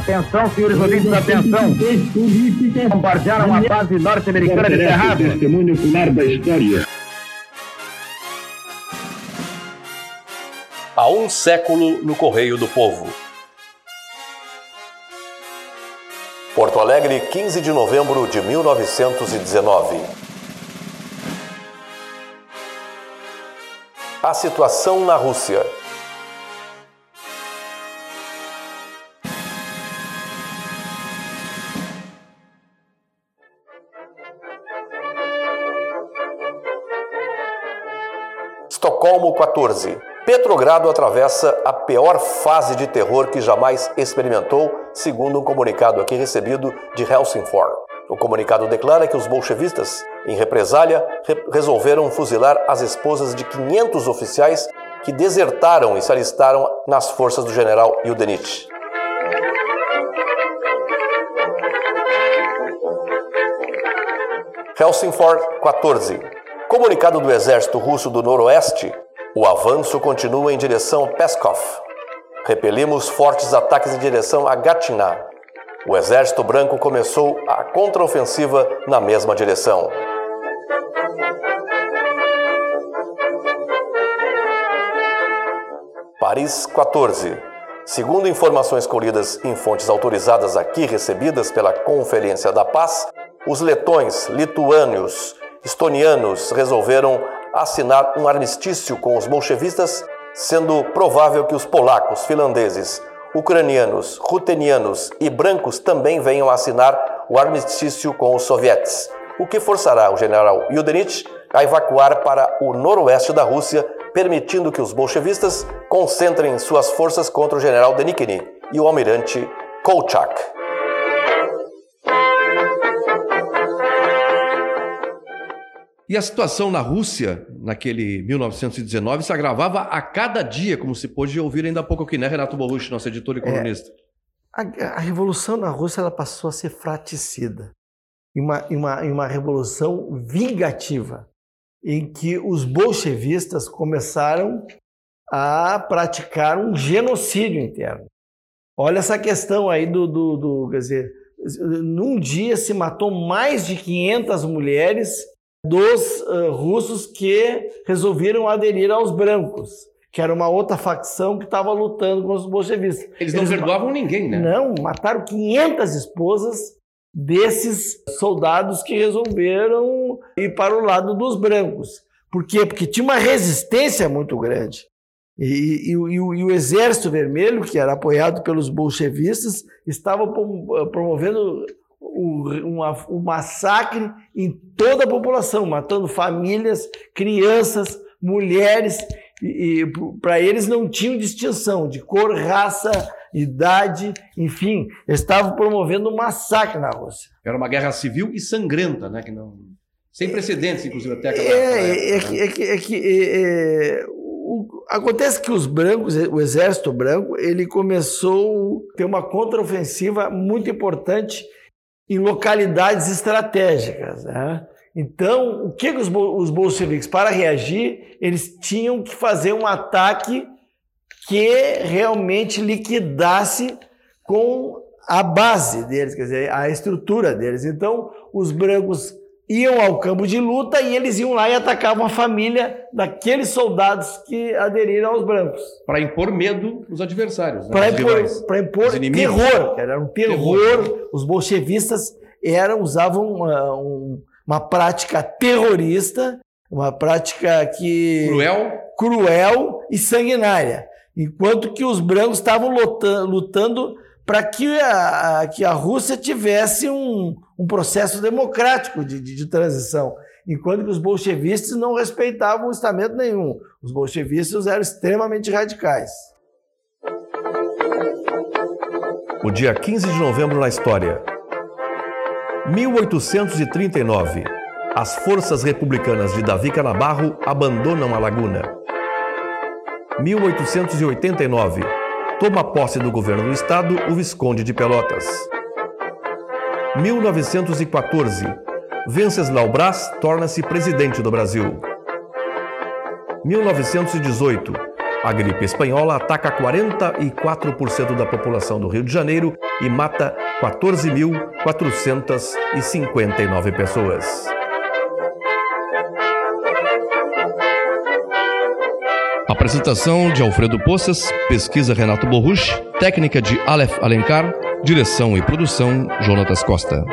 Atenção, senhores ouvintes, atenção. Bombardearam a base norte-americana de Cerrado. Testemunho ocular da história. Há um século no Correio do Povo. Porto Alegre, 15 de novembro de 1919. A situação na Rússia. Estocolmo 14. Petrogrado atravessa a pior fase de terror que jamais experimentou, segundo um comunicado aqui recebido de Helsingfors. O comunicado declara que os bolchevistas, em represália, re resolveram fuzilar as esposas de 500 oficiais que desertaram e se alistaram nas forças do general Yudenich. Helsingfors 14. Comunicado do exército russo do Noroeste, o avanço continua em direção Peskov. Repelimos fortes ataques em direção a Gatiná. O exército branco começou a contraofensiva na mesma direção. Paris 14. Segundo informações colhidas em fontes autorizadas aqui recebidas pela Conferência da Paz, os letões, lituânios, estonianos resolveram assinar um armistício com os bolchevistas, sendo provável que os polacos, finlandeses, ucranianos, rutenianos e brancos também venham assinar o armistício com os sovietes, o que forçará o general Yudenich a evacuar para o noroeste da Rússia, permitindo que os bolchevistas concentrem suas forças contra o general Denikin e o almirante Kolchak. E a situação na Rússia, naquele 1919, se agravava a cada dia, como se pôde ouvir ainda há pouco aqui, né, Renato Bolucci, nosso editor e colunista? É, a, a, revolução na Rússia ela passou a ser fraticida. Em uma, em uma, em uma revolução vingativa, em que os bolchevistas começaram a praticar um genocídio interno. Olha essa questão aí do, do, do quer dizer, num dia se matou mais de 500 mulheres dos uh, russos que resolveram aderir aos brancos, que era uma outra facção que estava lutando com os bolchevistas. Eles não Eles perdoavam ninguém, né? Não, mataram 500 esposas desses soldados que resolveram ir para o lado dos brancos. Por quê? Porque tinha uma resistência muito grande. E, e, e, o, e, o, Exército Vermelho, que era apoiado pelos bolchevistas, estava promovendo o, um massacre em toda a população, matando famílias, crianças, mulheres, e, e para eles não tinham distinção de cor, raça, idade, enfim, estavam promovendo um massacre na Rússia. Era uma guerra civil e sangrenta, né? Que não, sem precedentes, inclusive, até aquela é, época. É, é que, é que, é, é, o, acontece que os brancos, o exército branco, ele começou a ter uma contraofensiva muito importante em localidades estratégicas. Né? Então, o que os, os bolcheviques, para reagir, eles tinham que fazer um ataque que realmente liquidasse com a base deles, quer dizer, a estrutura deles. Então, os brancos iam ao campo de luta e eles iam lá e atacavam a família daqueles soldados que aderiram aos brancos. Para impor medo nos adversários. Né? Para impor, impor terror, era um terror. terror. Os bolchevistas eram, usavam uma, um, uma prática terrorista, uma prática que cruel, cruel e sanguinária, enquanto que os brancos estavam lutando, lutando para que a, que a Rússia tivesse um, um processo democrático de, de, de, transição, enquanto que os bolchevistas não respeitavam o estamento nenhum. Os bolchevistas eram extremamente radicais. O dia 15 de novembro na história. 1839. As forças republicanas de Davi Canabarro abandonam a laguna. 1889 toma posse do governo do estado o Visconde de Pelotas. 1914. Venceslau Braz torna-se presidente do Brasil. 1918. A gripe espanhola ataca 44% da população do Rio de Janeiro e mata 14.459 pessoas. Apresentação de Alfredo Poças, pesquisa Renato Borruch, técnica de Aleph Alencar, direção e produção Jonatas Costa.